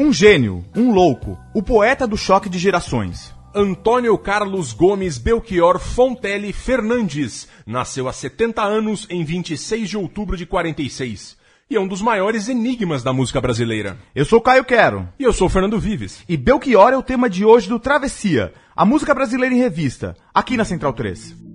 Um gênio, um louco, o poeta do choque de gerações. Antônio Carlos Gomes Belchior Fontelli Fernandes nasceu há 70 anos em 26 de outubro de 46 e é um dos maiores enigmas da música brasileira. Eu sou Caio Quero. E eu sou Fernando Vives. E Belchior é o tema de hoje do Travessia, a música brasileira em revista, aqui na Central 3.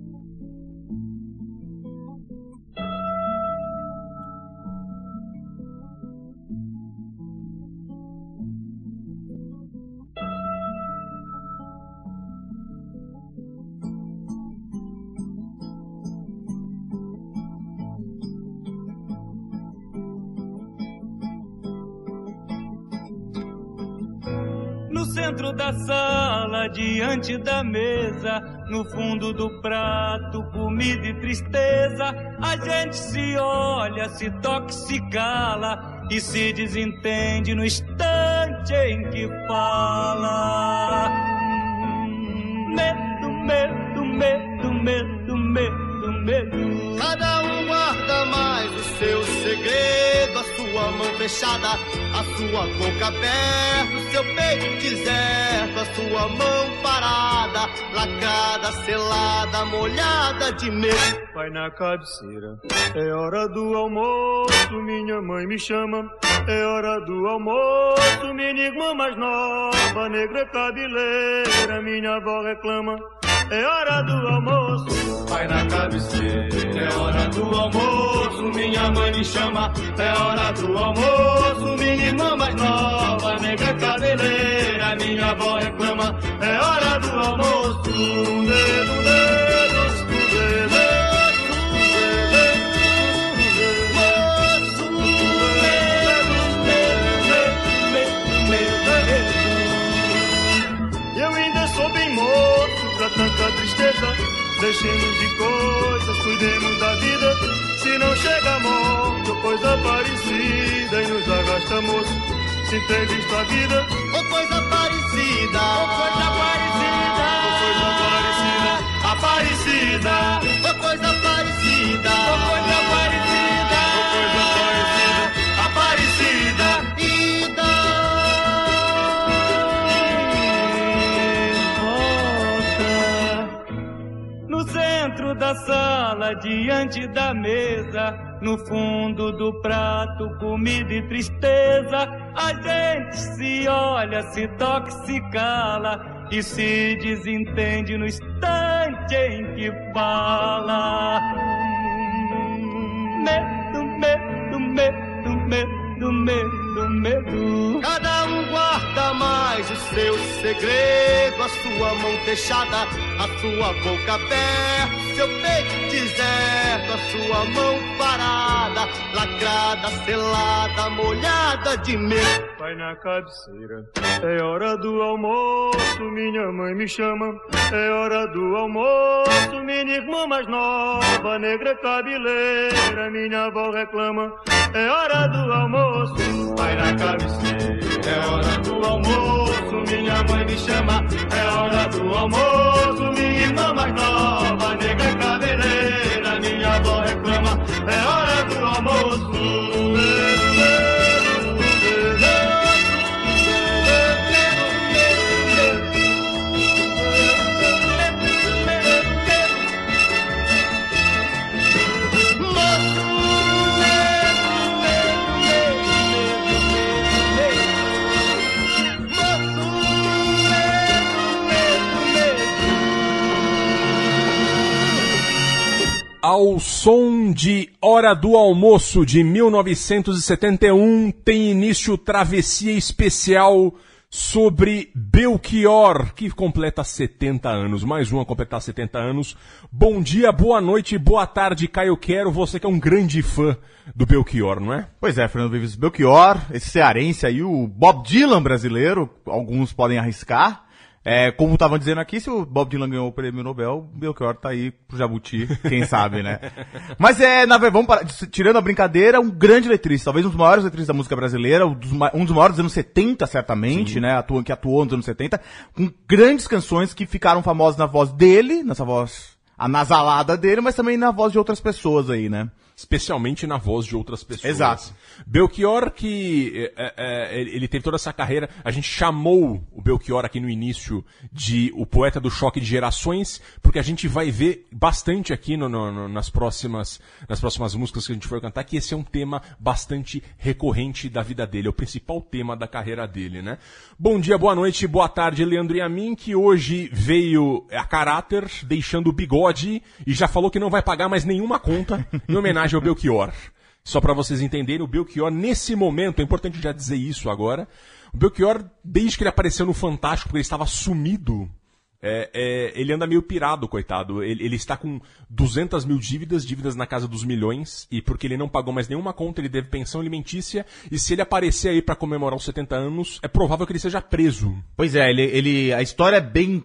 Centro da sala, diante da mesa, no fundo do prato, comida e tristeza. A gente se olha, se toca, se cala e se desentende no instante em que fala. Medo, medo, medo, medo, medo, medo. Cada um guarda mais o seu segredo, a sua mão fechada, a sua boca aberta, o seu peito deserto, a sua mão parada, lacrada, selada, molhada de medo. Vai na cabeceira, é hora do almoço, minha mãe me chama. É hora do almoço, minha irmã mais nova, negra cabeleira, minha avó reclama. É hora do almoço, vai na cabeceira. É hora do almoço, minha mãe me chama. É hora do almoço, minha irmã mais nova, negra cabeleira, minha avó reclama. É hora do almoço, dedo, dedo, Deixemos de coisas, cuidemos da vida. Se não chega a morte ou coisa parecida e nos arrasta moço. Se tem visto a vida Ou coisa parecida, ou coisa parecida, ou coisa parecida, aparecida, ou coisa parecida, ou coisa parecida, centro da sala, diante da mesa, no fundo do prato, comida e tristeza. A gente se olha, se toca, se cala e se desentende no instante em que fala. Medo, medo, medo, medo, medo, medo. Cada um guarda mais o seu segredo, a sua mão fechada, a sua boca aberta, seu peito deserto, a sua mão parada, lacrada, selada, molhada de medo. Vai na cabeceira. É hora do almoço, minha mãe me chama. É hora do almoço, minha irmã mais nova, negra cabeleira, minha avó reclama. É hora do almoço, vai na cabeceira. É hora do almoço, minha mãe me chama. É hora do almoço, minha irmã mais nova, negra cabeleira, minha avó reclama. É hora do almoço. Ao som de Hora do Almoço de 1971 tem início travessia especial sobre Belchior, que completa 70 anos. Mais um a completar 70 anos. Bom dia, boa noite, boa tarde, Caio Quero. Você que é um grande fã do Belchior, não é? Pois é, Fernando Vives Belchior, esse cearense aí, o Bob Dylan brasileiro, alguns podem arriscar. É, como estavam dizendo aqui, se o Bob Dylan ganhou o prêmio Nobel, o Belchior tá aí pro Jabuti, quem sabe, né? Mas é, na verdade, vamos parar, tirando a brincadeira, um grande letrista, talvez um dos maiores letristas da música brasileira, um dos, um dos maiores dos anos 70, certamente, né? Atuou, que atuou nos anos 70, com grandes canções que ficaram famosas na voz dele, nessa voz anasalada dele, mas também na voz de outras pessoas aí, né? Especialmente na voz de outras pessoas. Exato. Belchior, que é, é, ele ele teve toda essa carreira, a gente chamou o Belchior aqui no início de o poeta do choque de gerações, porque a gente vai ver bastante aqui no- no- nas, próximas, nas próximas músicas que a gente for cantar, que esse é um tema bastante recorrente da vida dele, é o principal tema da carreira dele, né? Bom dia, boa noite, boa tarde, Leandro e a mim, que hoje veio a caráter, deixando o bigode, e já falou que não vai pagar mais nenhuma conta em homenagem ao Belchior. Só para vocês entenderem, o Belchior, nesse momento, é importante já dizer isso agora, o Belchior, desde que ele apareceu no Fantástico, porque ele estava sumido, é, é, ele anda meio pirado, coitado. Ele, ele está com 200 mil dívidas, dívidas na casa dos milhões, e porque ele não pagou mais nenhuma conta, ele deve pensão alimentícia, e se ele aparecer aí para comemorar os 70 anos, é provável que ele seja preso. Pois é, ele, ele, a história é bem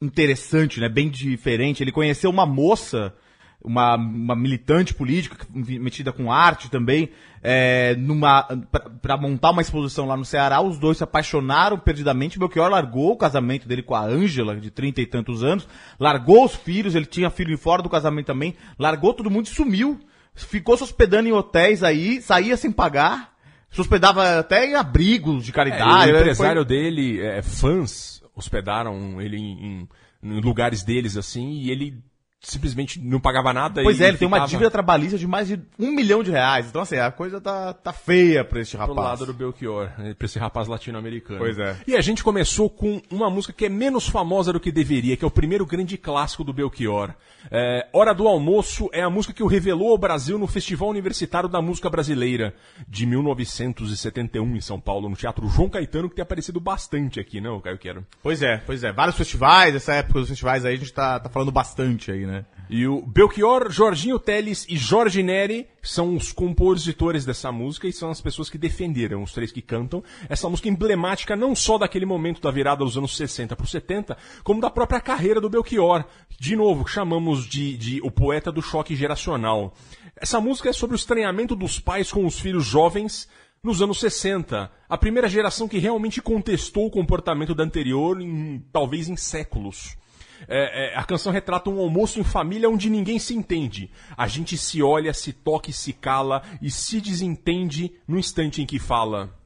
interessante, né? Bem diferente. Ele conheceu uma moça, uma, uma militante política, metida com arte também, é, numa, pra, pra montar uma exposição lá no Ceará. Os dois se apaixonaram perdidamente. Belchior largou o casamento dele com a Ângela, de trinta e tantos anos, largou os filhos, ele tinha filho fora do casamento também, largou todo mundo e sumiu. Ficou se hospedando em hotéis aí, saía sem pagar. Se hospedava até em abrigos de É, caridade. e o empresário foi- dele, é, fãs, hospedaram ele em, em- em lugares deles, assim, e ele simplesmente não pagava nada. Pois é, ele tem uma ficava dívida trabalhista de mais de um milhão de reais. Então, assim, a coisa tá, tá feia pra este Pro rapaz. lado do Belchior, né, pra esse rapaz latino-americano. Pois é. E a gente começou com uma música que é menos famosa do que deveria, que é o primeiro grande clássico do Belchior. É, Hora do Almoço é a música que o revelou ao Brasil no Festival Universitário da Música Brasileira, de 1971, em São Paulo, no Teatro João Caetano, que tem aparecido bastante aqui, né, o Caio Quero? Pois é, pois é. Vários festivais, essa época dos festivais aí, a gente tá, tá falando bastante aí, né? E o Belchior, Jorginho Teles e Jorge Neri são os compositores dessa música e são as pessoas que defenderam, os três que cantam, essa música emblemática não só daquele momento da virada dos anos 60 para 70, como da própria carreira do Belchior. De novo, chamamos de, de o poeta do choque geracional. Essa música é sobre o estranhamento dos pais com os filhos jovens nos anos 60. A primeira geração que realmente contestou o comportamento da anterior, em, talvez em séculos. É, é, a canção retrata um almoço em família onde ninguém se entende. A gente se olha, se toca e se cala e se desentende no instante em que fala.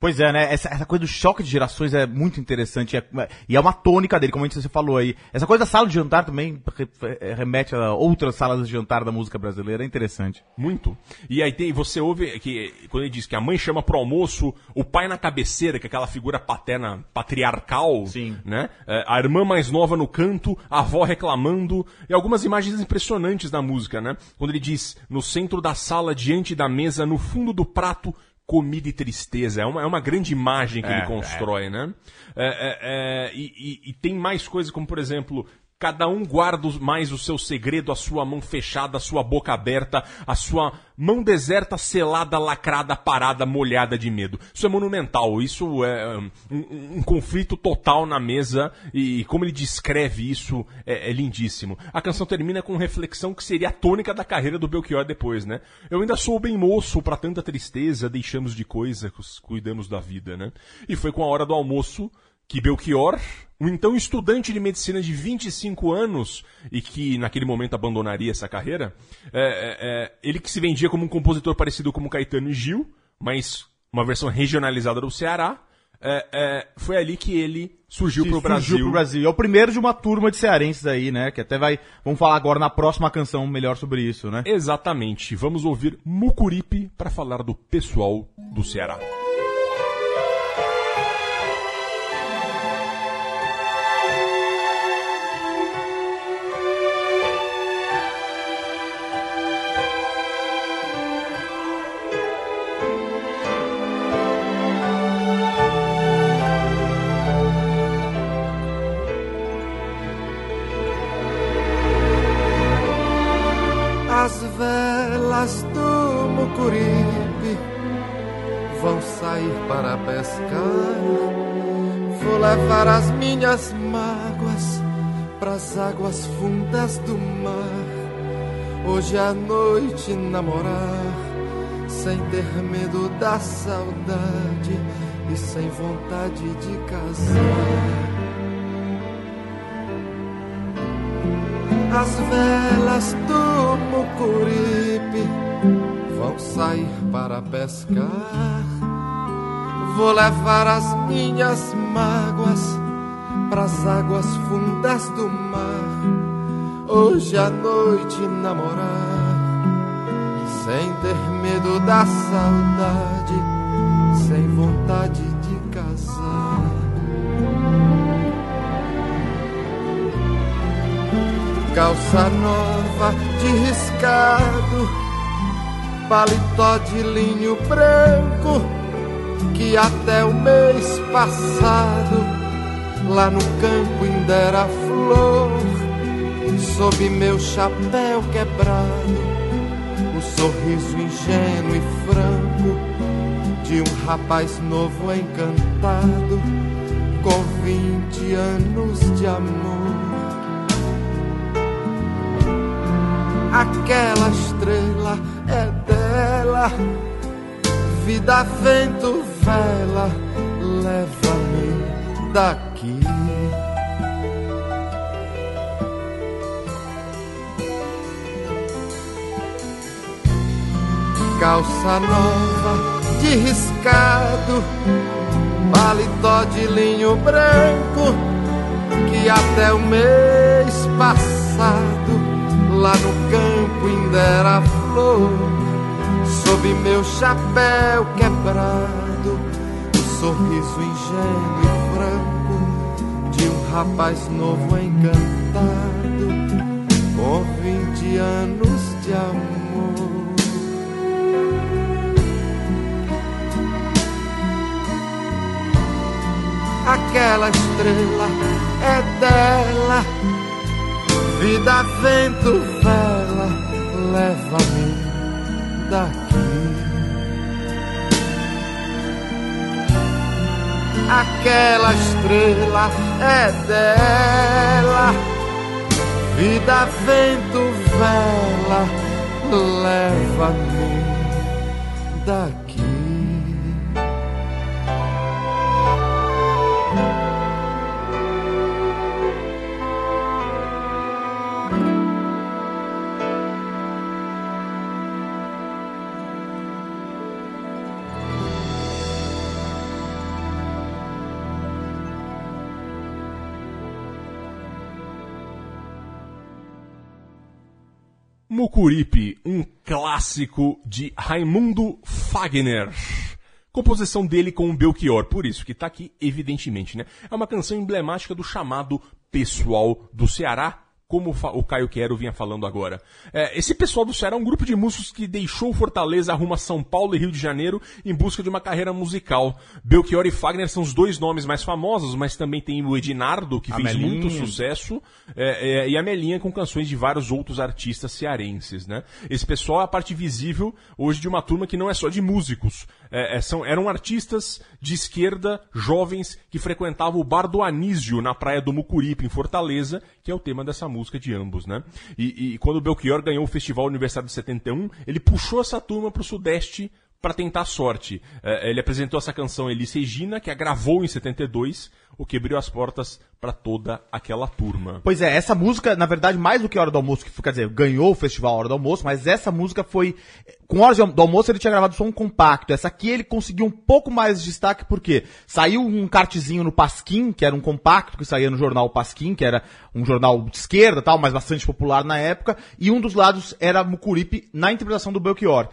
Pois é, né? Essa, essa coisa do choque de gerações é muito interessante. é- e é uma tônica dele, como a gente você falou aí. Essa coisa da sala de jantar também re- re- remete a outras salas de jantar da música brasileira. É interessante. Muito. E aí tem, você ouve que quando ele diz que a mãe chama pro almoço, o pai na cabeceira, que é aquela figura paterna patriarcal, Sim. né? É, a irmã mais nova no canto, a avó reclamando, e algumas imagens impressionantes da música, né? Quando ele diz, no centro da sala, diante da mesa, no fundo do prato, comida e tristeza. É uma, é uma grande imagem que É, ele constrói, né? É, é, é, e, e- e tem mais coisas, como por exemplo, cada um guarda mais o seu segredo, a sua mão fechada, a sua boca aberta, a sua mão deserta, selada, lacrada, parada, molhada de medo. Isso é monumental, isso é um, um- um conflito total na mesa e como ele descreve isso é, é lindíssimo. A canção termina com reflexão que seria a tônica da carreira do Belchior depois, né? Eu ainda sou bem moço pra tanta tristeza, deixamos de coisas, cuidamos da vida, né? E foi com a hora do almoço que Belchior, um então estudante de medicina de 25 anos e que naquele momento abandonaria essa carreira, é, é, é, ele que se vendia como um compositor parecido como Caetano e Gil, mas uma versão regionalizada do Ceará, é, é, foi ali que ele surgiu pro Brasil. Surgiu pro Brasil. É o primeiro de uma turma de cearenses aí, né? Que até vai. Vamos falar agora na próxima canção melhor sobre isso, né? Exatamente. Vamos ouvir Mucuripe para falar do pessoal do Ceará. sair minhas mágoas pras águas fundas do mar. Hoje à noite namorar, sem ter medo da saudade e sem vontade de casar. As velas do Mucuripe vão sair para pescar. Vou levar as minhas mágoas pras águas fundas do mar. Hoje à noite namorar, sem ter medo da saudade, sem vontade de casar. Calça nova de riscado, paletó de linho branco, que até o mês passado lá no campo ainda era flor. Sob meu chapéu quebrado, o sorriso ingênuo e franco de um rapaz novo encantado, com vinte anos de amor. Aquela estrela é dela, vida, vento, vela, leva-me daqui. Calça nova de riscado, paletó de linho branco, que até o mês passado lá no campo ainda era flor. Sob meu chapéu quebrado, o sorriso ingênuo e franco rapaz novo encantado, com vinte anos de amor. Aquela estrela é dela Vida, vento, vela, leva-me daqui. Aquela estrela é dela. Vida, vento, vela, leva-me daqui. Mucuripe, um clássico de Raimundo Fagner. Composição dele com o Belchior, por isso que tá aqui, evidentemente, né? É uma canção emblemática do chamado Pessoal do Ceará, como o Caio Quero vinha falando agora. É, esse pessoal do Ceará é um grupo de músicos que deixou Fortaleza rumo a São Paulo e Rio de Janeiro em busca de uma carreira musical. Belchior e Fagner são os dois nomes mais famosos, mas também tem o Edinardo, que A fez Melinha. muito sucesso, é, é, e a Melinha com canções de vários outros artistas cearenses, né? Esse pessoal é a parte visível hoje de uma turma que não é só de músicos. É, é, são, eram artistas de esquerda, jovens, que frequentavam o Bar do Anísio, na praia do Mucuripe, em Fortaleza, que é o tema dessa música de ambos, né? E, e quando o Belchior ganhou o Festival Universitário de 71, ele puxou essa turma pro Sudeste para tentar sorte. É, ele apresentou essa canção Elis Regina, que a gravou em 72, o que abriu as portas para toda aquela turma. Pois é, essa música, na verdade, mais do que Hora do Almoço, que quer dizer, ganhou o festival Hora do Almoço, mas essa música foi. Com Hora do Almoço ele tinha gravado só um compacto. Essa aqui ele conseguiu um pouco mais de destaque, porque saiu um cartezinho no Pasquim, que era um compacto que saía no jornal Pasquim, que era um jornal de esquerda tal, mas bastante popular na época, e um dos lados era Mucuripe na interpretação do Belchior.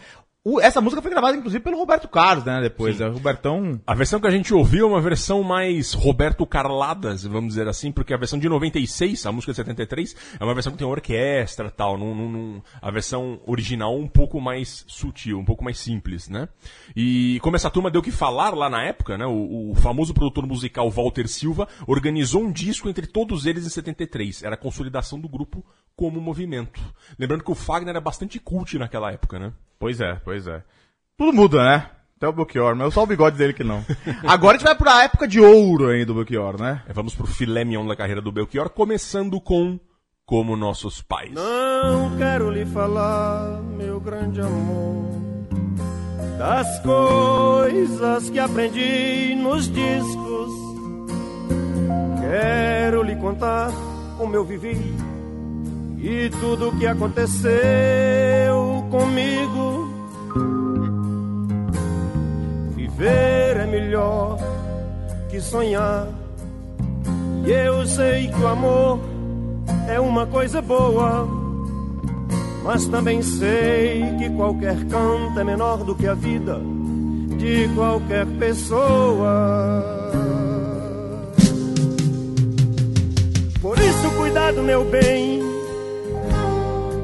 O- essa música foi gravada, inclusive, pelo Roberto Carlos, né? Depois. O Robertão. A versão que a gente ouviu é uma versão mais Roberto Carladas, vamos dizer assim, porque a versão de 96, a música de 73, é uma versão que tem orquestra e tal. Num, num- num- a versão original um pouco mais sutil, um pouco mais simples, né? E como essa turma deu que falar lá na época, né? O, o famoso produtor musical Walter Silva organizou um disco entre todos eles em 73. Era a consolidação do grupo como movimento. Lembrando que o Fagner era bastante cult naquela época, né? Pois é, pois é. Tudo muda, né? Até o Belchior, mas só o bigode dele que não. Agora a gente vai pra época de ouro aí do Belchior, né? É, Vamos pro filé mignon da carreira do Belchior, começando com Como Nossos Pais. Não quero lhe falar, meu grande amor, das coisas que aprendi nos discos. Quero lhe contar como eu vivi e tudo o que aconteceu comigo. Viver é melhor que sonhar. E eu sei que o amor é uma coisa boa. Mas também sei que qualquer canto é menor do que a vida de qualquer pessoa. Por isso, cuidado, meu bem.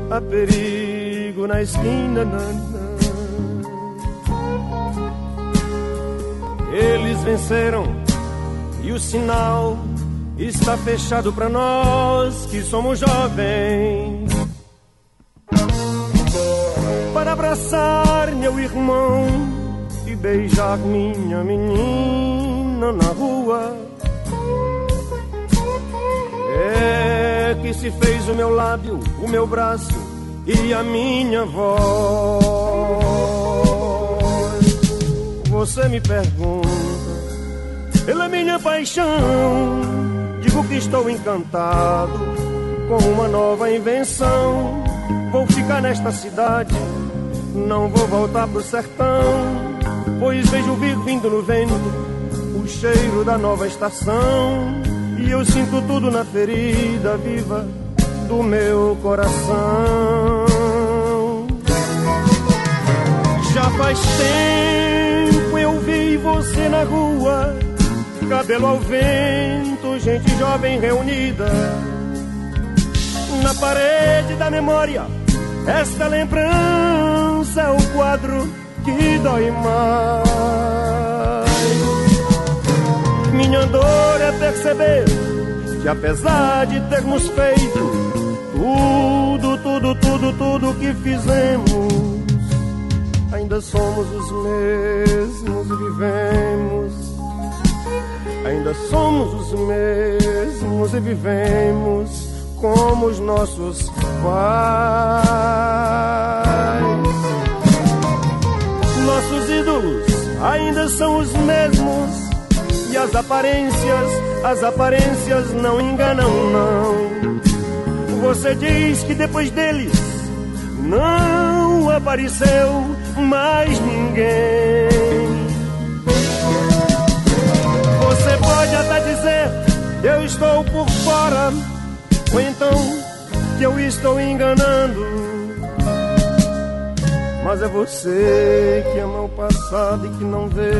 Há perigo na esquina. Eles venceram e o sinal está fechado para nós que somos jovens. Para abraçar meu irmão e beijar minha menina na rua. É que se fez o meu lábio, o meu braço e a minha voz. Você me pergunta pela minha paixão. Digo que estou encantado com uma nova invenção. Vou ficar nesta cidade, não vou voltar pro sertão. Pois vejo vir vindo no vento o cheiro da nova estação. E eu sinto tudo na ferida viva do meu coração. Já faz tempo eu vi você na rua, cabelo ao vento, gente jovem reunida. Na parede da memória, esta lembrança é o quadro que dói mais. Minha dor é perceber que apesar de termos feito tudo, tudo, tudo, tudo que fizemos ainda somos os mesmos e vivemos. Ainda somos os mesmos e vivemos como os nossos pais. Nossos ídolos ainda são os mesmos e as aparências, as aparências não enganam não. Você diz que depois deles não apareceu mais ninguém. Você pode até dizer eu estou por fora, ou então que eu estou enganando. Mas é você que ama o passado e que não vê.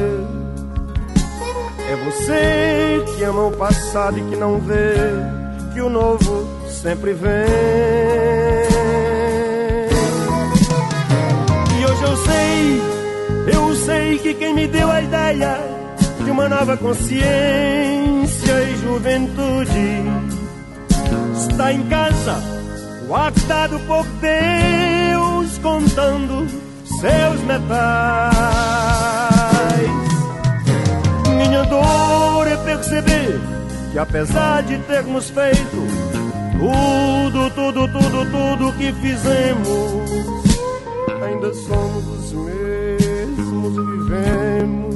É você que ama o passado e que não vê que o novo sempre vem. E hoje eu sei, eu sei que quem me deu a ideia de uma nova consciência e juventude está em casa, guardado por Deus, contando seus metais. Minha dor é perceber que apesar de termos feito tudo, tudo, tudo, tudo que fizemos, ainda somos os mesmos e vivemos.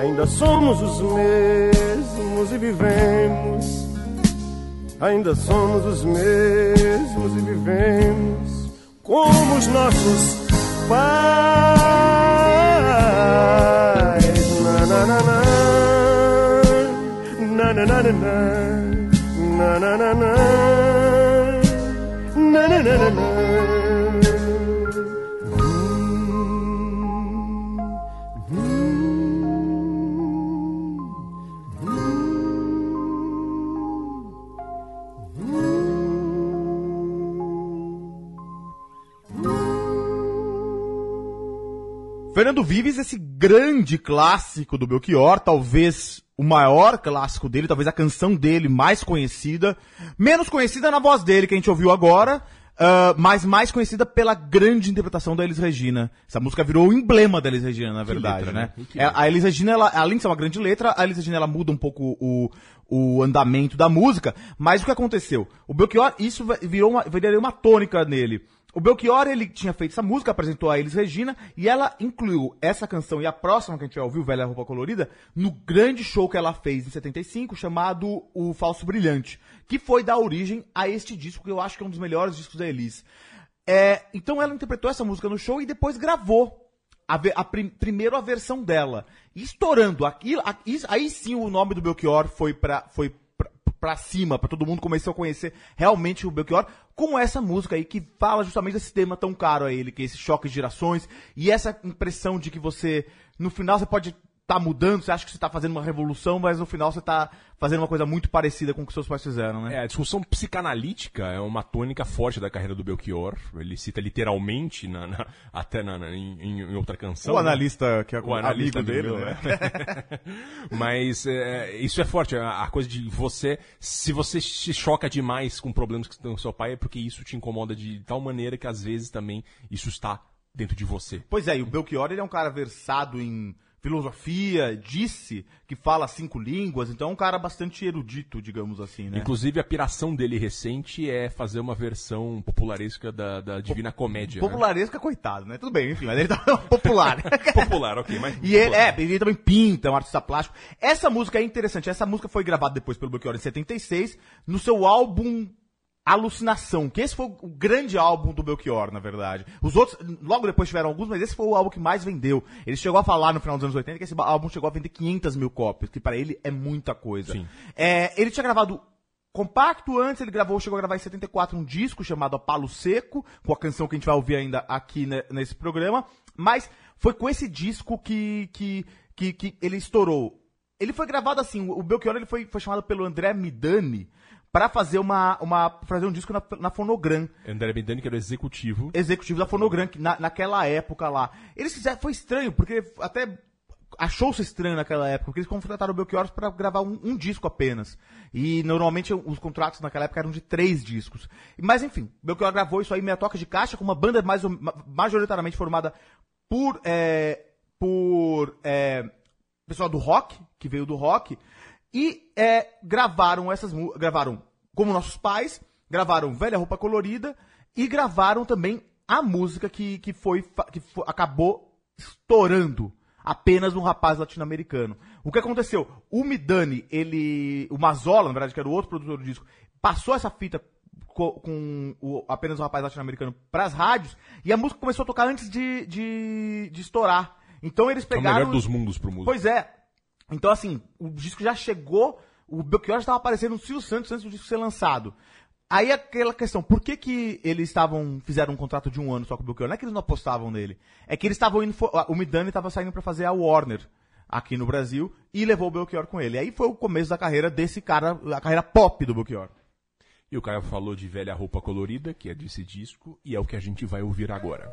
Ainda somos os mesmos e vivemos. Ainda somos os mesmos e vivemos como os nossos pais. Na, na, na, na. Na, na, na, na, na. Fernando Vives, esse grande clássico do Belchior, talvez o maior clássico dele, talvez a canção dele mais conhecida, menos conhecida na voz dele, que a gente ouviu agora. ah, mas mais conhecida pela grande interpretação da Elis Regina. Essa música virou o emblema da Elis Regina, na verdade, letra, né? né? É, a Elis Regina, ela, além de ser uma grande letra, a Elis Regina ela muda um pouco o, o andamento da música, mas o que aconteceu? O Belchior, isso virou uma, virou uma tônica nele. O Belchior, ele tinha feito essa música, apresentou a Elis Regina, e ela incluiu essa canção e a próxima que a gente vai ouvir, Velha Roupa Colorida, no grande show que ela fez em 75, chamado O Falso Brilhante, que foi dar origem a este disco, que eu acho que é um dos melhores discos da Elis. É, então ela interpretou essa música no show e depois gravou. A a prim- primeiro a versão dela. Estourando. Aquilo, a- isso- aí sim o nome do Belchior foi pra, foi pra, cima, pra todo mundo começou a conhecer realmente o Belchior com essa música aí que fala justamente desse tema tão caro a ele, que é esse choque de gerações e essa impressão de que você, no final, você pode tá mudando, você acha que você tá fazendo uma revolução, mas no final você tá fazendo uma coisa muito parecida com o que seus pais fizeram, né? É, a discussão psicanalítica é uma tônica forte da carreira do Belchior. Ele cita literalmente, na- na- até na- na- em, em outra canção. o né? analista que é o analista dele, meu, né? Mas é, isso é forte, a, a coisa de você. Se você se choca demais com problemas que estão com seu pai, é porque isso te incomoda de tal maneira que às vezes também isso está dentro de você. Pois é, e o Belchior ele é um cara versado em filosofia, disse que fala cinco línguas, então é um cara bastante erudito, digamos assim, né? Inclusive, a piração dele recente é fazer uma versão popularesca da, da Divina Comédia. né? Popularesca, coitado, né? Tudo bem, enfim, mas ele tá popular. Popular, ok, mas. E ele, é, ele também pinta, é um artista plástico. Essa música é interessante. Essa música foi gravada depois pelo Belchior em 76, no seu álbum Alucinação, que esse foi o grande álbum do Belchior, na verdade. Os outros, logo depois tiveram alguns, mas esse foi o álbum que mais vendeu. Ele chegou a falar no final dos anos 80 que esse álbum chegou a vender 500 mil cópias, que para ele é muita coisa. Sim. É, ele tinha gravado compacto antes, ele gravou, chegou a gravar em 74 um disco chamado A Palo Seco, com a canção que a gente vai ouvir ainda aqui ne- nesse programa, mas foi com esse disco que, que, que, que ele estourou. Ele foi gravado assim, o Belchior ele foi, foi chamado pelo André Midani pra fazer uma, uma fazer um disco na, na Fonogram, André Bendani, que era o executivo. executivo da Fonogram, que na, naquela época lá. Eles fizeram, foi estranho, porque até achou-se estranho naquela época, porque eles contrataram o Belchior pra gravar um, um disco apenas. E normalmente os contratos naquela época eram de três discos. Mas enfim, Belchior gravou isso aí, meia toca de caixa, com uma banda mais, majoritariamente formada por, é, por é, pessoal do rock, que veio do rock, e é, gravaram essas gravaram como nossos pais, gravaram Velha Roupa Colorida e gravaram também a música que, que foi que fo- acabou estourando apenas um rapaz latino-americano. O que aconteceu? O Midani, ele, o Mazola, na verdade, que era o outro produtor do disco, passou essa fita co- com o, apenas um rapaz latino-americano pras rádios e a música começou a tocar antes de, de, de estourar. Então eles É o pegaram melhor dos mundos pro músico. Pois é. Então, assim, o disco já chegou, o Belchior estava aparecendo no Silvio Santos antes do disco ser lançado. Aí aquela questão, por que que eles estavam, fizeram um contrato de um ano só com o Belchior? Não é que eles não apostavam nele. É que eles estavam indo, o Midani estava saindo para fazer a Warner aqui no Brasil e levou o Belchior com ele. Aí foi o começo da carreira desse cara, a carreira pop do Belchior. E o cara falou de velha roupa colorida, que é desse disco, e é o que a gente vai ouvir agora.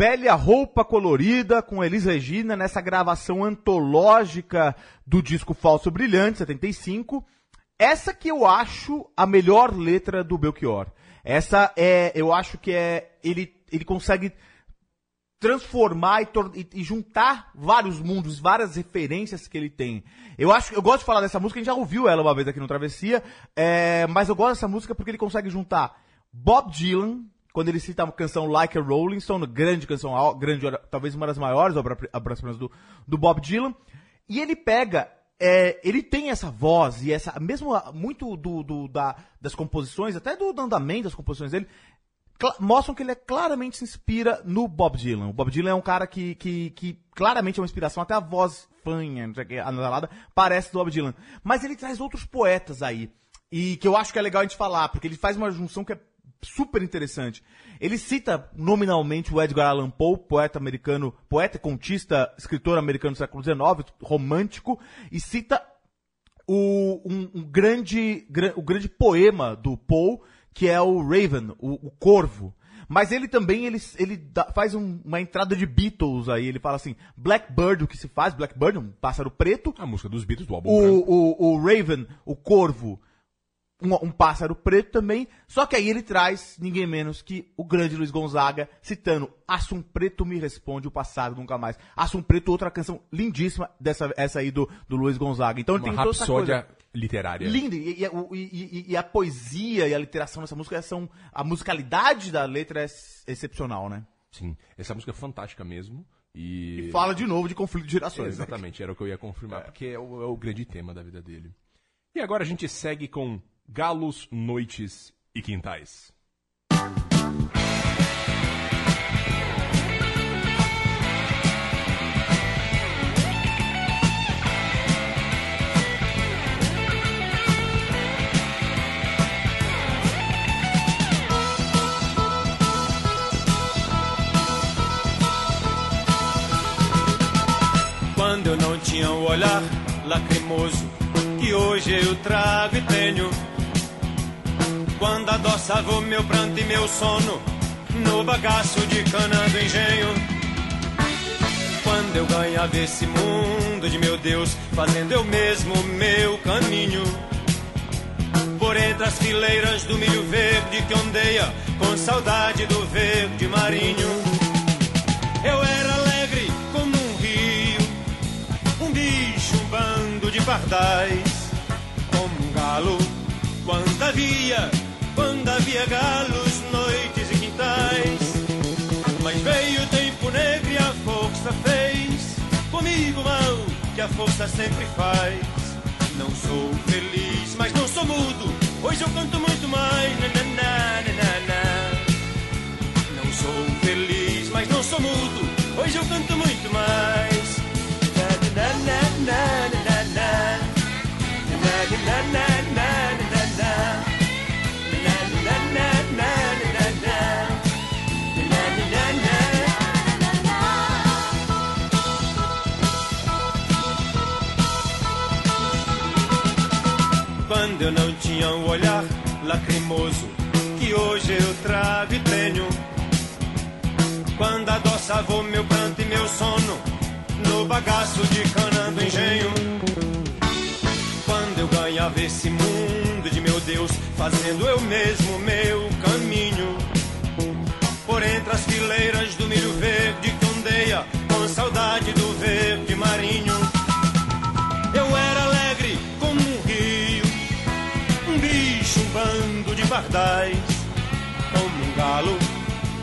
Velha Roupa Colorida com Elis Regina nessa gravação antológica do disco Falso Brilhante, 75. Essa que eu acho a melhor letra do Belchior. Essa é, eu acho que é, ele, ele consegue transformar e, e juntar vários mundos, várias referências que ele tem. Eu acho, eu gosto de falar dessa música, a gente já ouviu ela uma vez aqui no Travessia, é, mas eu gosto dessa música porque ele consegue juntar Bob Dylan, quando ele cita a canção Like a Rolling Stone, grande canção, grande, talvez uma das maiores obras do, do Bob Dylan, e ele pega é, ele tem essa voz e essa mesmo muito do, do- da- das composições, até do andamento das composições dele, mostram que ele é, claramente se inspira no Bob Dylan. O Bob Dylan é um cara que, que, que claramente é uma inspiração, até a voz fanha, anasalada, parece do Bob Dylan. Mas ele traz outros poetas aí, e que eu acho que é legal a gente falar, porque ele faz uma junção que é super interessante. Ele cita nominalmente o Edgar Allan Poe, poeta americano, poeta, contista, escritor americano do século XIX, romântico, e cita o, um, um grande, gra- o grande poema do Poe, que é o Raven, o, o Corvo. Mas ele também ele, ele dá- faz um- uma entrada de Beatles aí. Ele fala assim: Blackbird, o que se faz? Blackbird, um pássaro preto. A música dos Beatles do álbum. O, o, o Raven, o Corvo, um, um pássaro preto também. Só que aí ele traz ninguém menos que o grande Luiz Gonzaga, citando Assum Preto me responde, o passado nunca mais. Assum Preto, outra canção lindíssima, dessa, essa aí do, do Luiz Gonzaga. Então ele tem toda essa coisa. literária. Linda, e, e- e- e- a poesia e a literação dessa música são. A musicalidade da letra é ex- excepcional, né? Sim, essa música é fantástica mesmo. E, E fala de novo de conflito de gerações. né? Exatamente, era o que eu ia confirmar, porque é o, é o grande tema da vida dele. E agora a gente segue com Galos, Noites e Quintais. Quando eu não tinha o olhar lacrimoso que hoje eu trago e tenho. Quando adoçava meu pranto e meu sono no bagaço de cana do engenho. Quando eu ganhava esse mundo de meu Deus, fazendo eu mesmo meu caminho. Por entre as fileiras do milho verde que ondeia com saudade do verde marinho. Eu era alegre como um rio, um bicho, um bando de pardais, como um galo. Quando havia, quando havia galos, noites e quintais. Mas veio o tempo negro e a força fez comigo mal que a força sempre faz. Não sou feliz, mas não sou mudo. Hoje eu canto muito mais. Não sou feliz, mas não sou mudo. Hoje eu canto muito mais. Tinha olhar lacrimoso que hoje eu trago e tenho. Quando adoçava meu pranto e meu sono no bagaço de cana do engenho. Quando eu ganhava esse mundo de meu Deus, fazendo eu mesmo meu caminho. Por entre as fileiras do milho verde que ondeia com saudade do verde marinho. Bando de pardais, como um galo.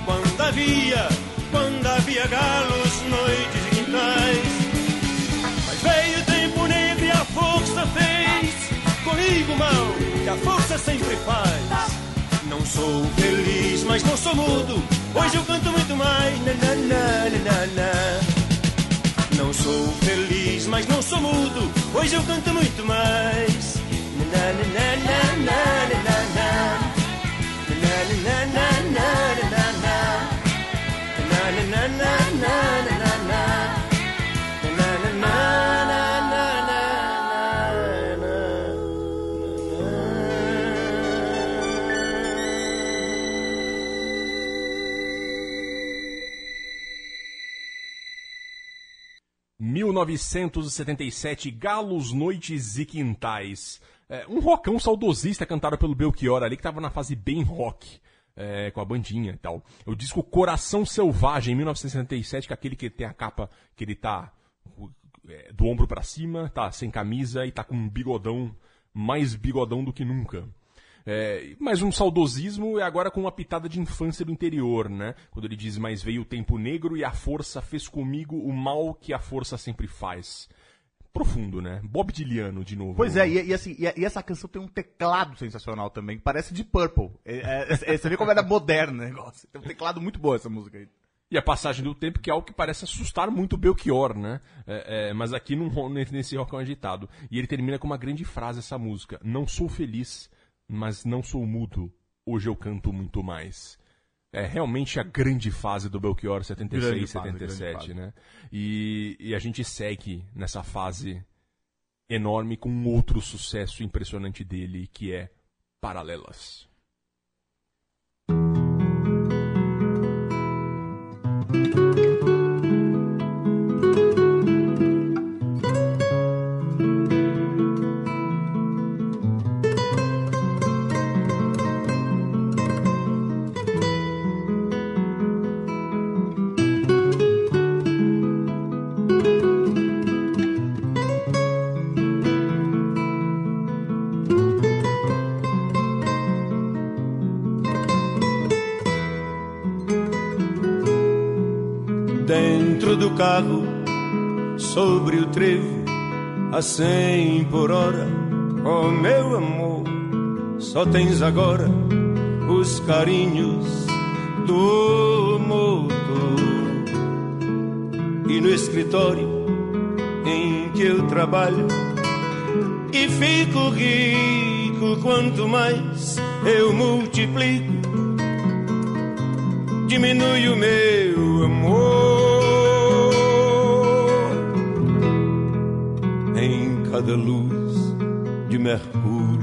Quando havia, quando havia galos, noites e quintais. Mas veio o tempo negro e a força fez comigo mal, que a força sempre faz. Não sou feliz, mas não sou mudo. Hoje eu canto muito mais. Na, na, na, na. Não sou feliz, mas não sou mudo. Hoje eu canto muito mais. 1977, Galos, Noites e Quintais. É, um rockão saudosista cantado pelo Belchior ali, que tava na fase bem rock. é, com a bandinha e tal. O disco Coração Selvagem, 1977, que é aquele que tem a capa que ele tá é, do ombro pra cima, tá sem camisa e tá com um bigodão, mais bigodão do que nunca. É, mas um saudosismo é agora com uma pitada de infância do interior, né? Quando ele diz, mas veio o tempo negro e a força fez comigo o mal que a força sempre faz. Profundo, né? Bob Diliano, de novo. Pois é, e, e assim, e, e essa canção tem um teclado sensacional também, parece de Purple. É, é, é, você vê como era moderno o negócio. Tem um teclado muito bom essa música aí. E a passagem do tempo, que é algo que parece assustar muito o Belchior, né? É, é, mas aqui num, nesse rockão agitado. E ele termina com uma grande frase essa música. Não sou feliz, mas não sou mudo. Hoje eu canto muito mais. É realmente a grande fase do Belchior 76, Grande fase, 77, grande fase. né? E, e a gente segue nessa fase enorme com um outro sucesso impressionante dele, que é Paralelas. Dentro do carro, sobre o trevo, a cem por hora. Oh meu amor, só tens agora os carinhos do motor. E no escritório em que eu trabalho, e fico rico quanto mais eu multiplico diminui o meu amor. Em cada luz de Mercúrio,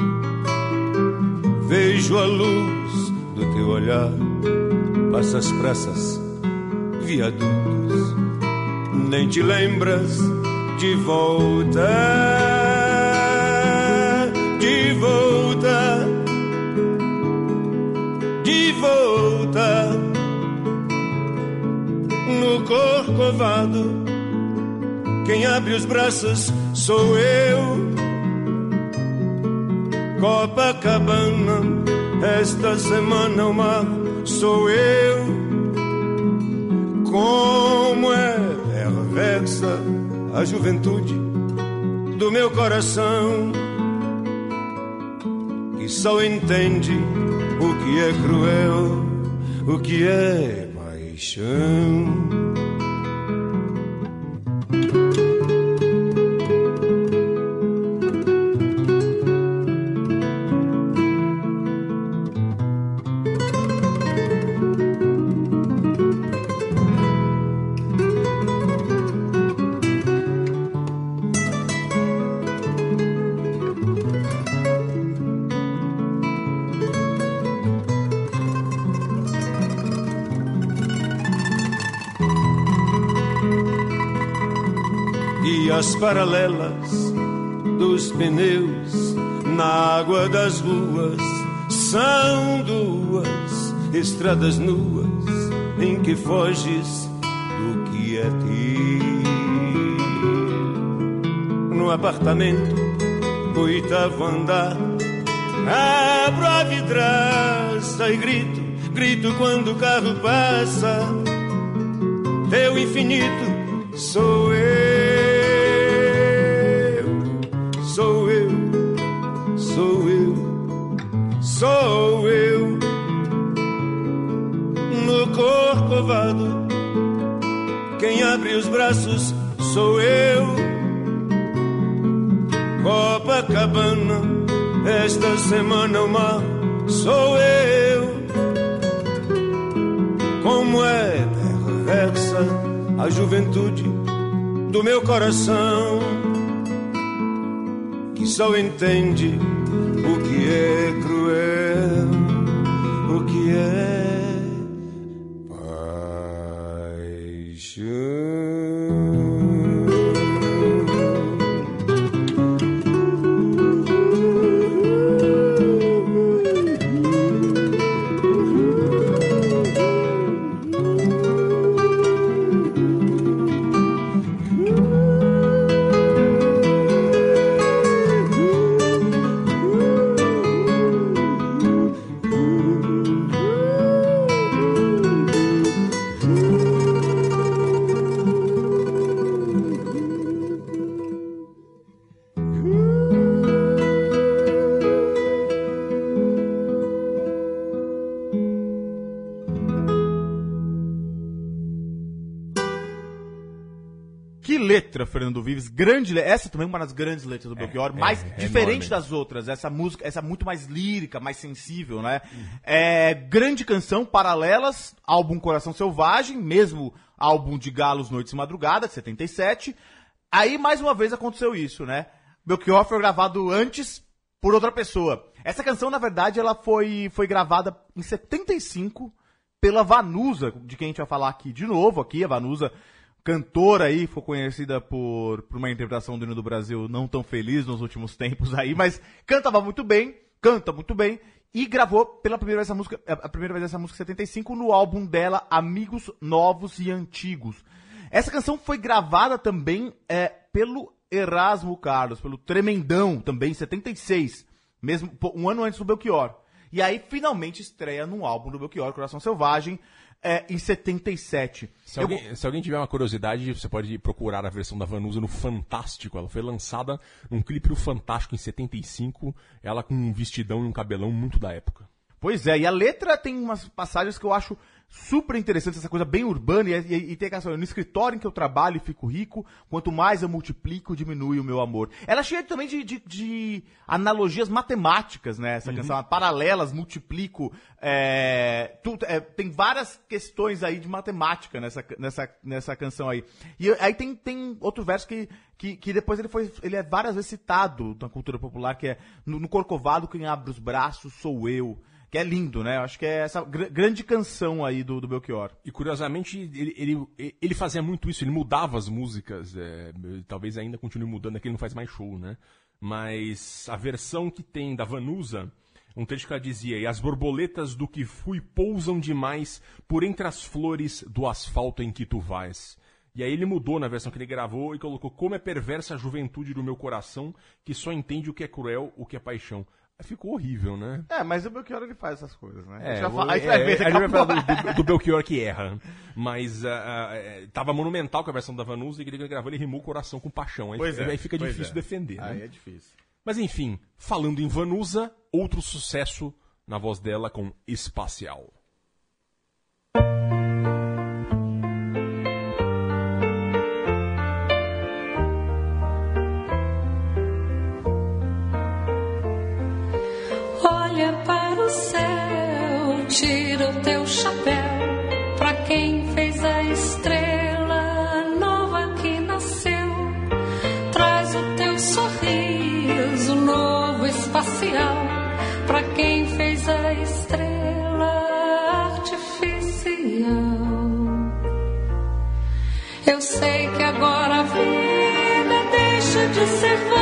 vejo a luz do teu olhar. Passas pressas, viadutos, nem te lembras de volta, de volta, de volta no corcovado. Quem abre os braços sou eu. Copacabana, esta semana o mar sou eu. Como é perversa a juventude do meu coração, que só entende o que é cruel, o que é paixão. As paralelas dos pneus na água das ruas são duas estradas nuas em que foges do que é teu. No apartamento, oitavo andar, abro a vidraça e grito, grito quando o carro passa. Teu infinito sou eu, sou eu, sou eu. No corcovado, quem abre os braços sou eu. Copacabana, esta semana o mar sou eu. Como é perversa a juventude do meu coração, que só entende o Fernando Vives, grande Essa também é uma das grandes letras do Belchior, mas é diferente das outras. Essa música, essa é muito mais lírica, mais sensível, né? É, grande canção, Paralelas, álbum Coração Selvagem, mesmo álbum de Galos, Noites e Madrugada, de 77. Aí, mais uma vez, aconteceu isso, né? Belchior foi gravado antes por outra pessoa. Essa canção, na verdade, ela foi, foi gravada em 75 pela Vanusa, de quem a gente vai falar aqui de novo, aqui, a Vanusa, cantora aí, ficou conhecida por, por uma interpretação do hino do Brasil não tão feliz nos últimos tempos aí, mas cantava muito bem, canta muito bem, e gravou pela primeira vez essa música, a primeira vez essa música em 75 no álbum dela Amigos Novos e Antigos. Essa canção foi gravada também é, pelo Erasmo Carlos, pelo Tremendão, também em 76, mesmo um ano antes do Belchior. E aí finalmente estreia num álbum do Belchior, Coração Selvagem, é, em 77. Se Eu- alguém, se alguém tiver uma curiosidade, você pode procurar a versão da Vanusa no Fantástico. Ela foi lançada num clipe do Fantástico em 75, ela com um vestidão e um cabelão muito da época. Pois é, e a letra tem umas passagens que eu acho super interessantes, essa coisa bem urbana, e, e, e tem aquela coisa, no escritório em que eu trabalho e fico rico, quanto mais eu multiplico, diminui o meu amor. Ela é cheia também de, de- de analogias matemáticas, né, essa canção, paralelas, multiplico, é, tudo, é, tem várias questões aí de matemática nessa, nessa, nessa canção aí. E aí tem, tem outro verso que, que, que depois ele foi, ele é várias vezes citado na cultura popular, que é, no, no Corcovado quem abre os braços sou eu. Que é lindo, né? Acho que é essa gr- grande canção aí do, do Belchior. E curiosamente, ele, ele, ele fazia muito isso, ele mudava as músicas, é, talvez ainda continue mudando, é que ele não faz mais show, né? Mas a versão que tem da Vanusa, um trecho que ela dizia, e as borboletas do que fui pousam demais por entre as flores do asfalto em que tu vais. E aí ele mudou na versão que ele gravou e colocou como é perversa a juventude do meu coração, que só entende o que é cruel, o que é paixão. Ficou horrível, né? É, mas o Belchior ele faz essas coisas, né? É, a gente vai, o- falar- a gente é, vai ver a gente vai falar do, do- do Belchior que erra. Mas ah, é, tava monumental com a versão da Vanusa e ele gravou, ele rimou coração com paixão. Aí, Pois é, aí fica difícil é. defender, né? Aí é difícil. Mas enfim, falando em Vanusa, outro sucesso na voz dela com Espacial. Céu, tira o teu chapéu. Pra quem fez a estrela nova que nasceu, traz o teu sorriso novo espacial. Pra quem fez a estrela artificial. Eu sei que agora a vida deixa de ser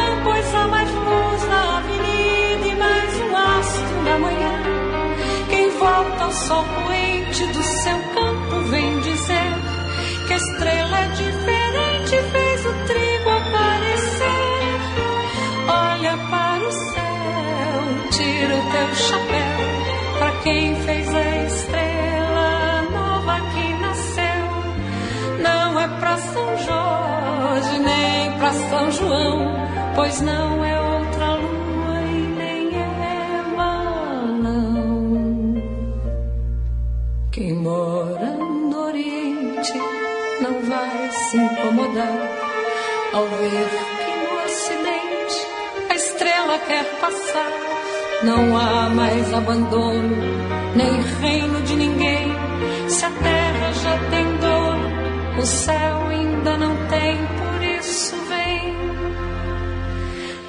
sol poente do seu campo vem dizer que a estrela é diferente, fez o trigo aparecer. Olha para o céu, tira o teu chapéu, para quem fez a estrela nova que nasceu. Não é pra São Jorge, nem pra São João, pois não é se incomodar ao ver que no Ocidente a estrela quer passar. Não há mais abandono, nem reino de ninguém. Se a terra já tem dono, o céu ainda não tem, por isso vem.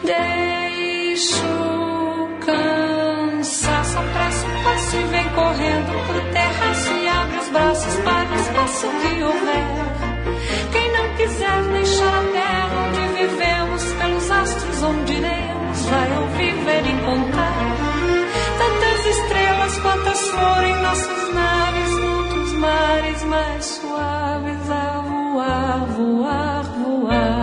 Deixa o cansaço, apressa o passo e vem correndo pro terraço e abre os braços para o espaço que houver. Quiser deixar a terra onde vivemos, pelos astros onde iremos, vai ao viver encontrar tantas estrelas quantas forem nossas naves, noutros mares mais suaves a voar, voar, voar.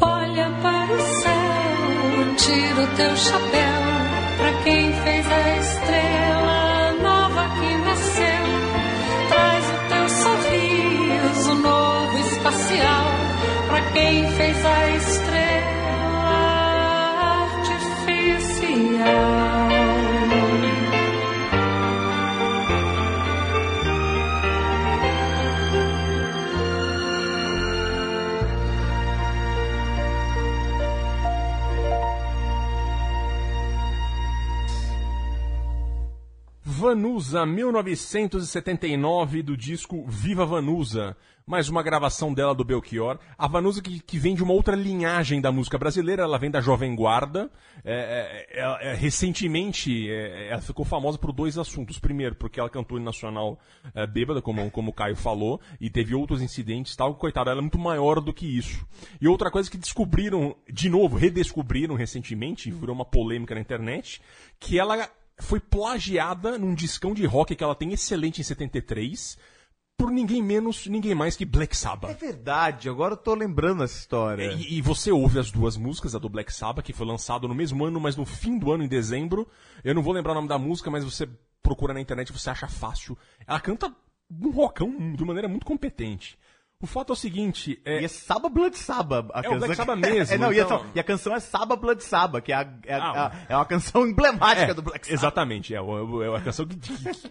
Olha para o céu, tira o teu chapéu para quem fez a estrela Vanusa, 1979, do disco Viva Vanusa. Mais uma gravação dela do Belchior. A Vanusa que, que vem de uma outra linhagem da música brasileira, ela vem da Jovem Guarda. É, é, é, é, recentemente, é, ela ficou famosa por dois assuntos. Primeiro, porque ela cantou em Nacional é, bêbada, como, como o Caio falou, e teve outros incidentes tal. Coitada, ela é muito maior do que isso. E outra coisa que descobriram, de novo, redescobriram recentemente, virou uma polêmica na internet, que ela foi plagiada num discão de rock que ela tem excelente em 73 por ninguém menos, ninguém mais que Black É Sabbath. verdade, agora eu tô lembrando essa história. E, e você ouve as duas músicas, a do Black Sabbath, que foi lançado no mesmo ano, mas no fim do ano, em dezembro. Eu não vou lembrar o nome da música, mas você procura na internet, você acha fácil. Ela canta um rockão de maneira muito competente. O fato é o seguinte, é, E é Saba Blood Saba. A É o Black Sabbath mesmo, é, não, e, a, então. e a canção é Saba Blood Saba, que é, a- é, a- Ah, é uma canção emblemática É, do Black Sabbath. Exatamente, é, é a canção que, que-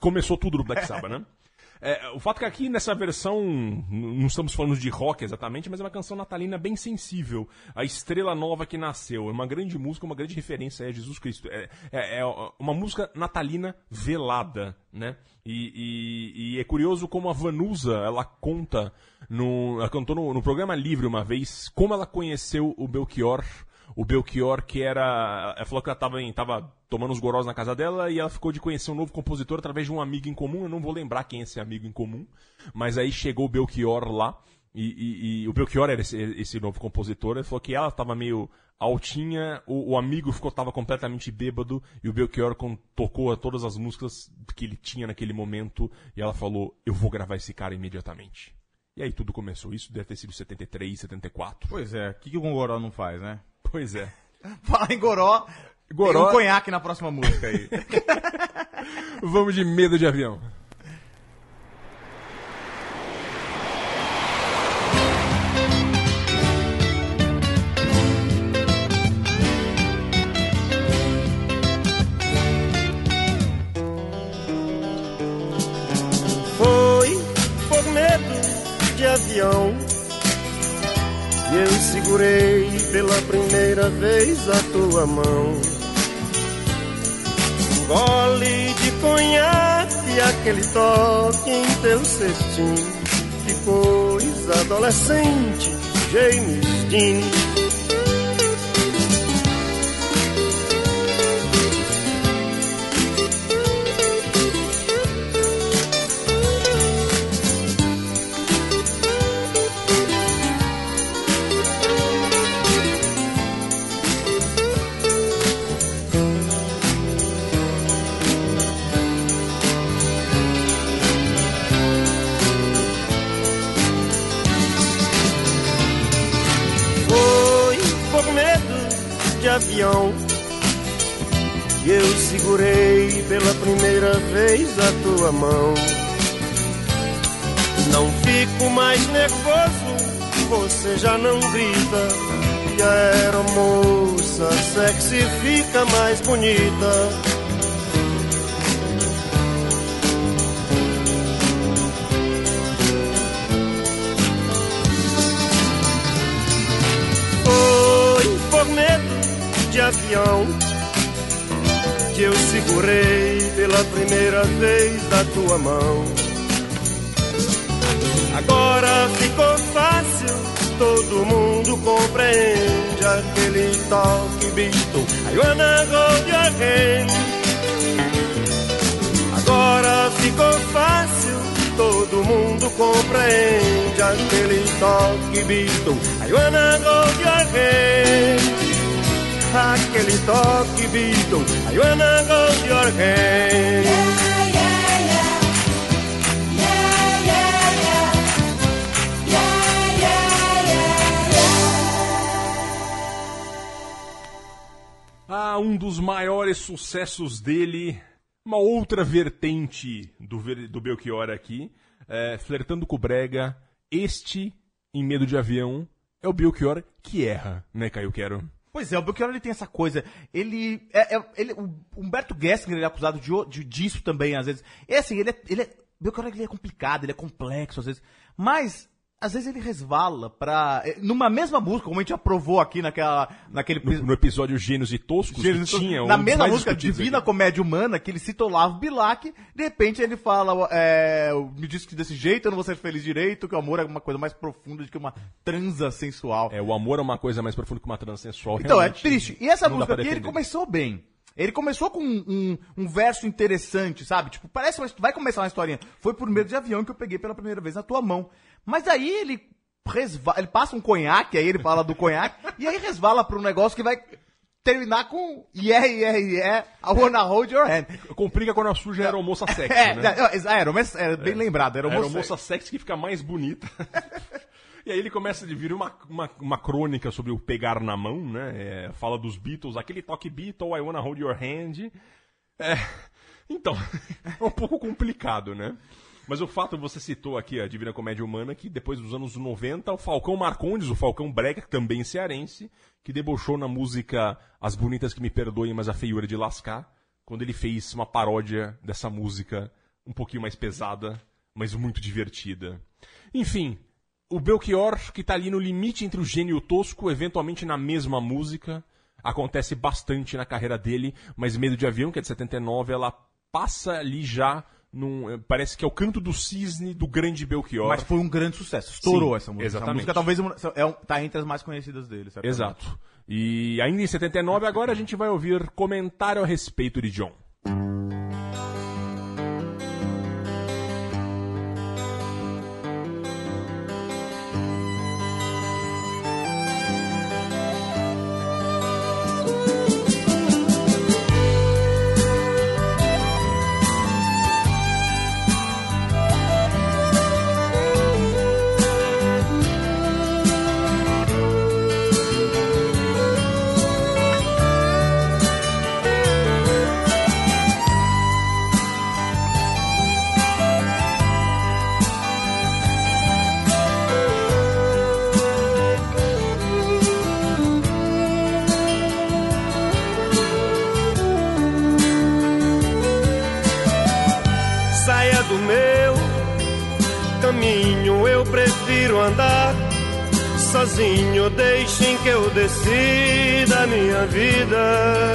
começou tudo no Black Sabbath, né? É, o fato é que aqui nessa versão, não estamos falando de rock exatamente, mas é uma canção natalina bem sensível. A estrela nova que nasceu. É uma grande música, uma grande referência a Jesus Cristo. É, é- é uma música natalina velada, né? E, e- e é curioso como a Vanusa, ela conta, no, ela cantou no, no programa Livre uma vez, como ela conheceu o Belchior o Belchior, que era. Ela falou que ela tava, em, tava tomando uns gorós na casa dela e ela ficou de conhecer um novo compositor através de um amigo em comum. Eu não vou lembrar quem é esse amigo em comum, mas aí chegou o Belchior lá. E, e- e o Belchior era esse, esse novo compositor. Ele falou que ela tava meio altinha, o, o amigo ficou tava completamente bêbado e o Belchior com- tocou todas as músicas que ele tinha naquele momento e ela falou: Eu vou gravar esse cara imediatamente. E aí tudo começou. Isso deve ter sido 73, 74. Pois é, o que, que o Goró não faz, né? Pois é. Fala em Goró, Goró- tem um conhaque na próxima música aí. Vamos de medo de avião. Foi por medo de avião que eu segurei pela primeira vez a tua mão. Um gole de conhaque, aquele toque em teu cestinho. Que coisa adolescente, James Dean. Segurei pela primeira vez a tua mão. Não fico mais nervoso, você já não grita. E a aeromoça sexy fica mais bonita. Foi por de avião que eu segurei pela primeira vez a tua mão. Agora ficou fácil, todo mundo compreende aquele toque hold your hand. Agora ficou fácil, todo mundo compreende aquele toque bicho. I wanna hold. Aquele toque bicho. I wanna hold your hand. Ah, um dos maiores sucessos dele, uma outra vertente do, do Belchior aqui, é, flertando com o Brega, este, em Medo de Avião, é o Belchior que erra, né, Caio Quero? Pois é, o Belchior ele tem essa coisa. Ele. É, é- ele o Humberto Gessinger ele é acusado de, de- disso também, às vezes. E assim, ele é. Ele é Belchior ele é complicado, ele é complexo, às vezes. Mas às vezes ele resvala pra. eh, Numa mesma música, como a gente aprovou aqui naquela, naquele. No, no episódio Gênios e Toscos, Gênesis, que tinha na mesma música Divina aqui. Comédia Humana, que ele cita Olavo Bilac, de repente ele fala, é, me diz que desse jeito eu não vou ser feliz direito, que o amor é uma coisa mais profunda do que uma transa sensual. É, o amor é uma coisa mais profunda que uma transensual. Então, é triste. E essa música aqui, ele começou bem. Ele começou com um, um- um verso interessante, sabe? Tipo, parece uma, vai começar uma historinha. Foi por medo de avião que eu peguei pela primeira vez na tua mão. Mas aí ele resvala, ele passa um conhaque, aí ele fala do conhaque, e aí resvala pra um negócio que vai terminar com yeah, yeah, yeah, I wanna hold your hand. Complica quando a suja era moça sexy, É, né? é, é, era, uma- era bem lembrado, era Era uma uma moça sexy que fica mais bonita. e aí ele começa a vir uma, uma, uma crônica sobre o pegar na mão, né? É, fala dos Beatles, aquele toque Beatle, I wanna hold your hand. É, então, é um pouco complicado, né? Mas o fato, você citou aqui a Divina Comédia Humana, que depois dos anos 90, o Falcão Marcondes, o Falcão Brega, também cearense, que debochou na música As Bonitas Que Me Perdoem, mas a Feiura de Lascar, quando ele fez uma paródia dessa música um pouquinho mais pesada, mas muito divertida. Enfim, o Belchior, que tá ali no limite entre o gênio e o tosco, eventualmente na mesma música, acontece bastante na carreira dele, mas Medo de Avião, que é de 79, ela passa ali já num. eh, Parece que é o canto do cisne do grande Belchior. Mas foi um grande sucesso, estourou Sim, essa música. exatamente. Essa música talvez é tá entre as mais conhecidas dele, certamente. Exato. E ainda em 79, agora a gente vai ouvir comentário a respeito de John. Vida.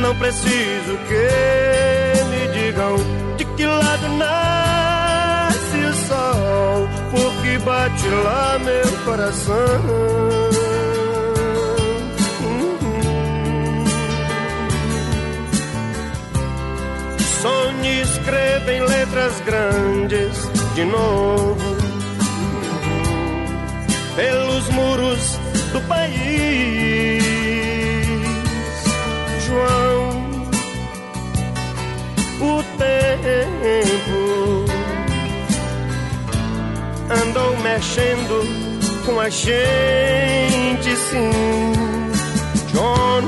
Não preciso que me digam de que lado nasce o sol, porque bate lá meu coração. Sonhe escreva em letras grandes de novo pelos muros do país. João, o tempo andou mexendo com a gente, sim. John,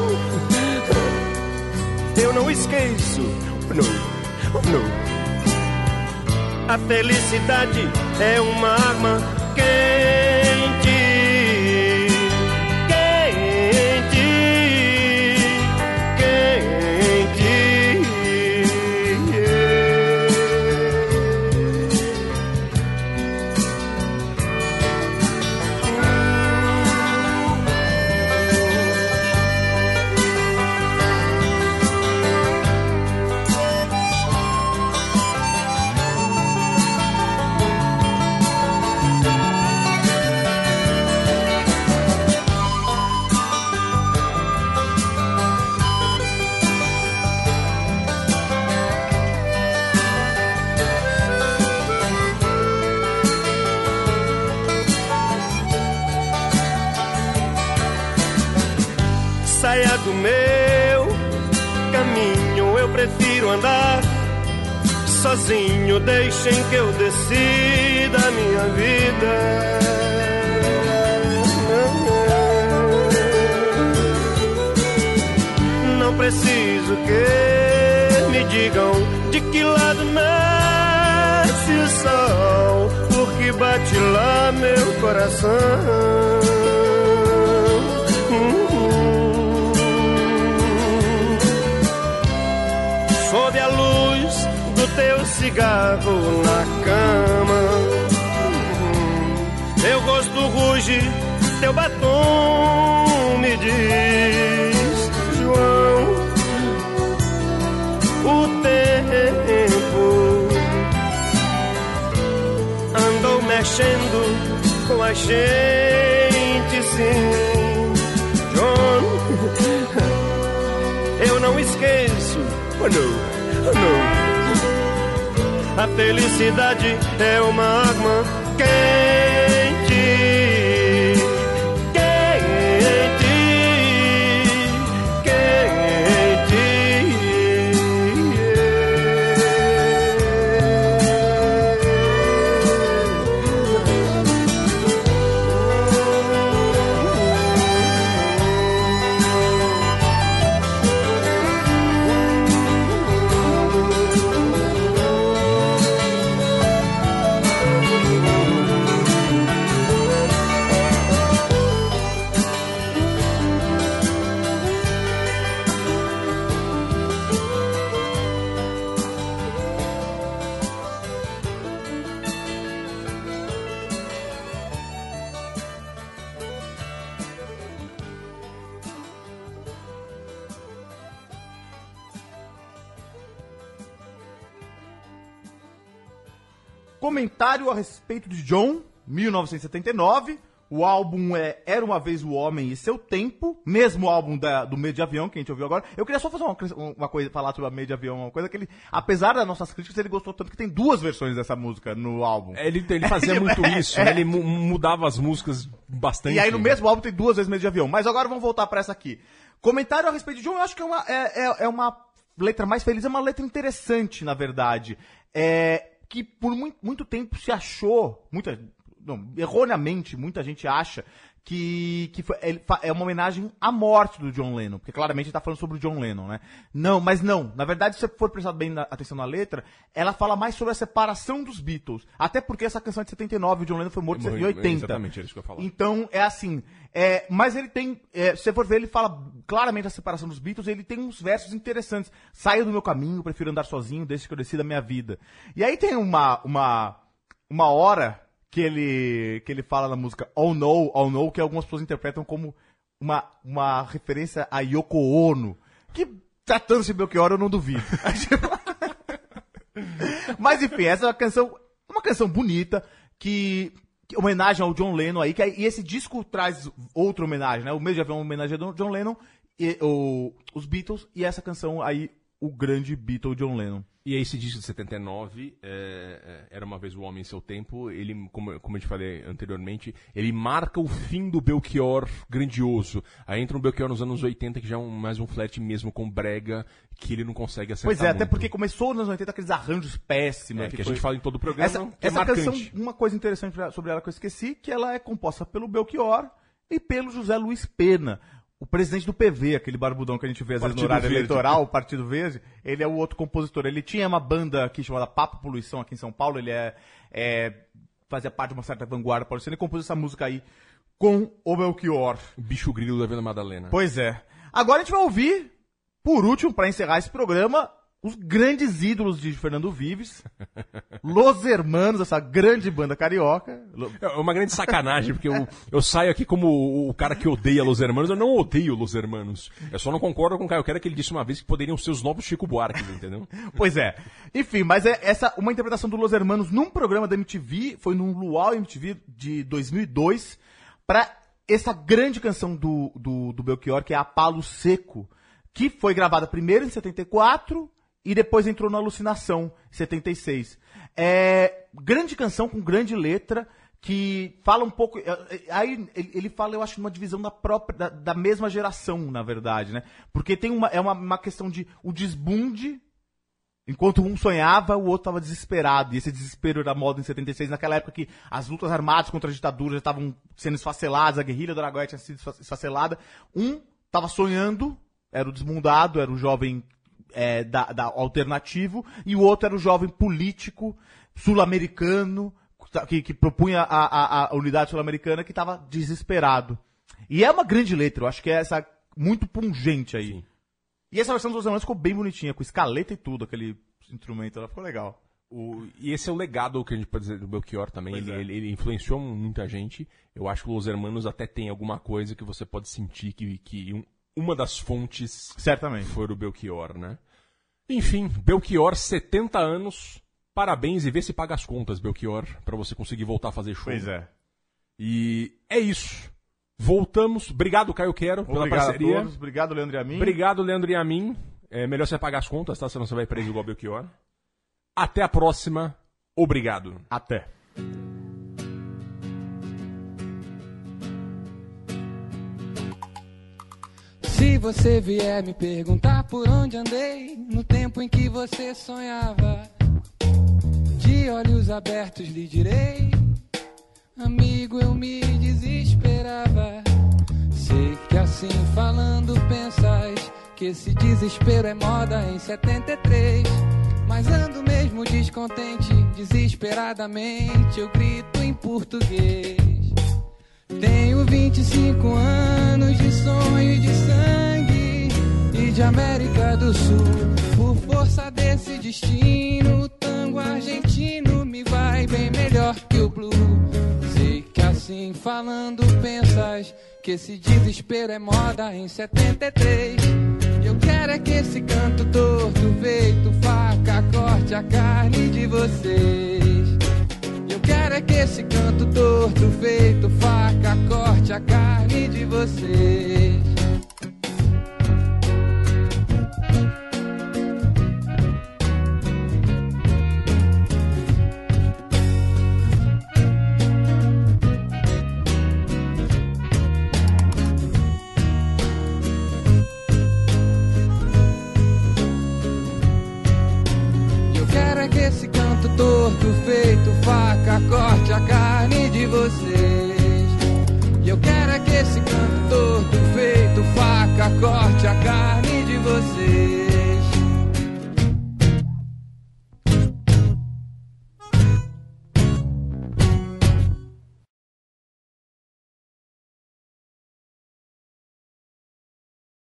eu não esqueço. Não, não. A felicidade é uma arma quente. Andar sozinho. Deixem que eu decida a minha vida. Não preciso que me digam de que lado nasce o sol, porque bate lá meu coração. Teu cigarro na cama. Teu rosto ruge, teu batom me diz, João, o tempo andou mexendo com a gente, sim, John. Eu não esqueço, oh não, oh não. A felicidade é uma arma. Quente, Comentário a respeito de John, 1979. O álbum é Era Uma Vez o Homem e Seu Tempo, mesmo álbum da- do Meio de Avião, que a gente ouviu agora. Eu queria só fazer uma, uma coisa, falar sobre o Meio de Avião, uma coisa que ele, apesar das nossas críticas, ele gostou tanto que tem duas versões dessa música no álbum. Ele, ele fazia muito isso, né? Ele mu- mudava as músicas bastante. E aí no mesmo álbum tem duas vezes Meio de Avião. Mas agora vamos voltar pra essa aqui. Comentário a respeito de John, eu acho que é uma, é, é- é uma letra mais feliz, é uma letra interessante, na verdade. É, que por muito, muito tempo se achou, muita, não, erroneamente, muita gente acha que, que foi- é uma homenagem à morte do John Lennon, porque claramente ele tá falando sobre o John Lennon, né? Não, mas não. Na verdade, se você for prestar bem na- atenção na letra, ela fala mais sobre a separação dos Beatles. Até porque essa canção é de 79, o John Lennon foi morto em 80. Exatamente, era isso que eu falar. Então, é assim. é, mas ele tem. é, se você for ver, ele fala claramente a separação dos Beatles. Ele tem uns versos interessantes. Saio do meu caminho, prefiro andar sozinho, desde que eu decida a minha vida. E aí tem uma, uma, uma hora que ele, que ele fala na música Oh No, Oh No, que algumas pessoas interpretam como uma, uma referência a Yoko Ono. Que, tratando-se de Belchior, eu não duvido. Mas enfim, essa é uma canção, uma canção bonita que, que homenagem ao John Lennon aí, que e esse disco traz outra homenagem, né? O de avião é uma homenagem ao John Lennon, e, o, os Beatles e essa canção aí, o grande Beatle John Lennon. E esse disco de 79, é, é, Era Uma Vez o Homem em Seu Tempo, ele, como, como eu te falei anteriormente, ele marca o fim do Belchior grandioso. Aí entra um Belchior nos anos 80, que já é um, mais um flat mesmo com brega, que ele não consegue acertar Pois é, até muito. porque começou nos anos 80 aqueles arranjos péssimos. É, que a foi- gente fala em todo o programa, Essa, que é essa canção, marcante. uma coisa interessante sobre ela que eu esqueci, que ela é composta pelo Belchior e pelo José Luiz Pena. O presidente do PV, aquele barbudão que a gente vê às vezes no horário Verde. eleitoral, o Partido Verde, ele é o outro compositor. Ele tinha uma banda aqui chamada Papo Poluição aqui em São Paulo, ele é, é- fazia parte de uma certa vanguarda paulistana e compôs essa música aí com o Belchior. Bicho grilo da Vila Madalena. Pois é. Agora a gente vai ouvir, por último, pra encerrar esse programa, os grandes ídolos de Fernando Vives, Los Hermanos, essa grande banda carioca. É uma grande sacanagem, porque eu, eu saio aqui como o, cara que odeia Los Hermanos. Eu não odeio Los Hermanos. Eu só não concordo com o Caio. Quero que ele disse uma vez que poderiam ser os novos Chico Buarque, entendeu? Pois é. Enfim, mas é essa uma interpretação do Los Hermanos num programa da MTV, foi num Luau MTV de 2002, pra essa grande canção do, do, do Belchior, que é A Palo Seco, que foi gravada primeiro em 74 e depois entrou na Alucinação, em 76. É, grande canção com grande letra, que fala um pouco. é, é, Aí ele fala, eu acho, numa divisão da própria. Da, da mesma geração, na verdade, né? Porque tem uma. É uma, uma questão de. O desbunde Enquanto um sonhava, o outro estava desesperado. E esse desespero era moda em 76, naquela época que as lutas armadas contra a ditadura já estavam sendo esfaceladas, a guerrilha do Araguaia tinha sido esfa- esfacelada. Um estava sonhando, era o desmundado, era o jovem é, da, da alternativo, e o outro era o jovem político sul-americano, que, que propunha a, a- a unidade sul-americana, que estava desesperado. E é uma grande letra, eu acho que é essa muito pungente aí. E essa versão dos Los Hermanos ficou bem bonitinha, com escaleta e tudo, aquele instrumento, ela ficou legal. O- e esse é o legado que a gente pode dizer do Belchior também. Ele, é. ele- ele influenciou muita gente. Eu acho que o Los Hermanos até tem alguma coisa que você pode sentir que, que um- uma das fontes Certamente. foi o Belchior, né? Enfim, Belchior, 70 anos. Parabéns e vê se paga as contas, Belchior, pra você conseguir voltar a fazer show. Pois é. E é isso. Voltamos. Obrigado, Caio Quero, pela Obrigado parceria. a todos, obrigado, Leandro e a mim. Obrigado, Leandro e a mim. É melhor você pagar as contas, tá? Senão você vai preso igual Belchior. Até a próxima. Obrigado. Até. Você vier me perguntar por onde andei no tempo em que você sonhava, de olhos abertos lhe direi, amigo, eu me desesperava. Sei que assim falando pensas que esse desespero é moda em 73. Mas ando mesmo descontente, desesperadamente eu grito em português. Tenho 25 anos de sonho e de sangue de América do Sul. Por força desse destino, o tango argentino me vai bem melhor que o blue. Sei que assim falando pensas que esse desespero é moda em 73. Eu quero é que esse canto torto feito faca corte a carne de vocês. Eu quero é que esse canto torto feito faca corte a carne de vocês.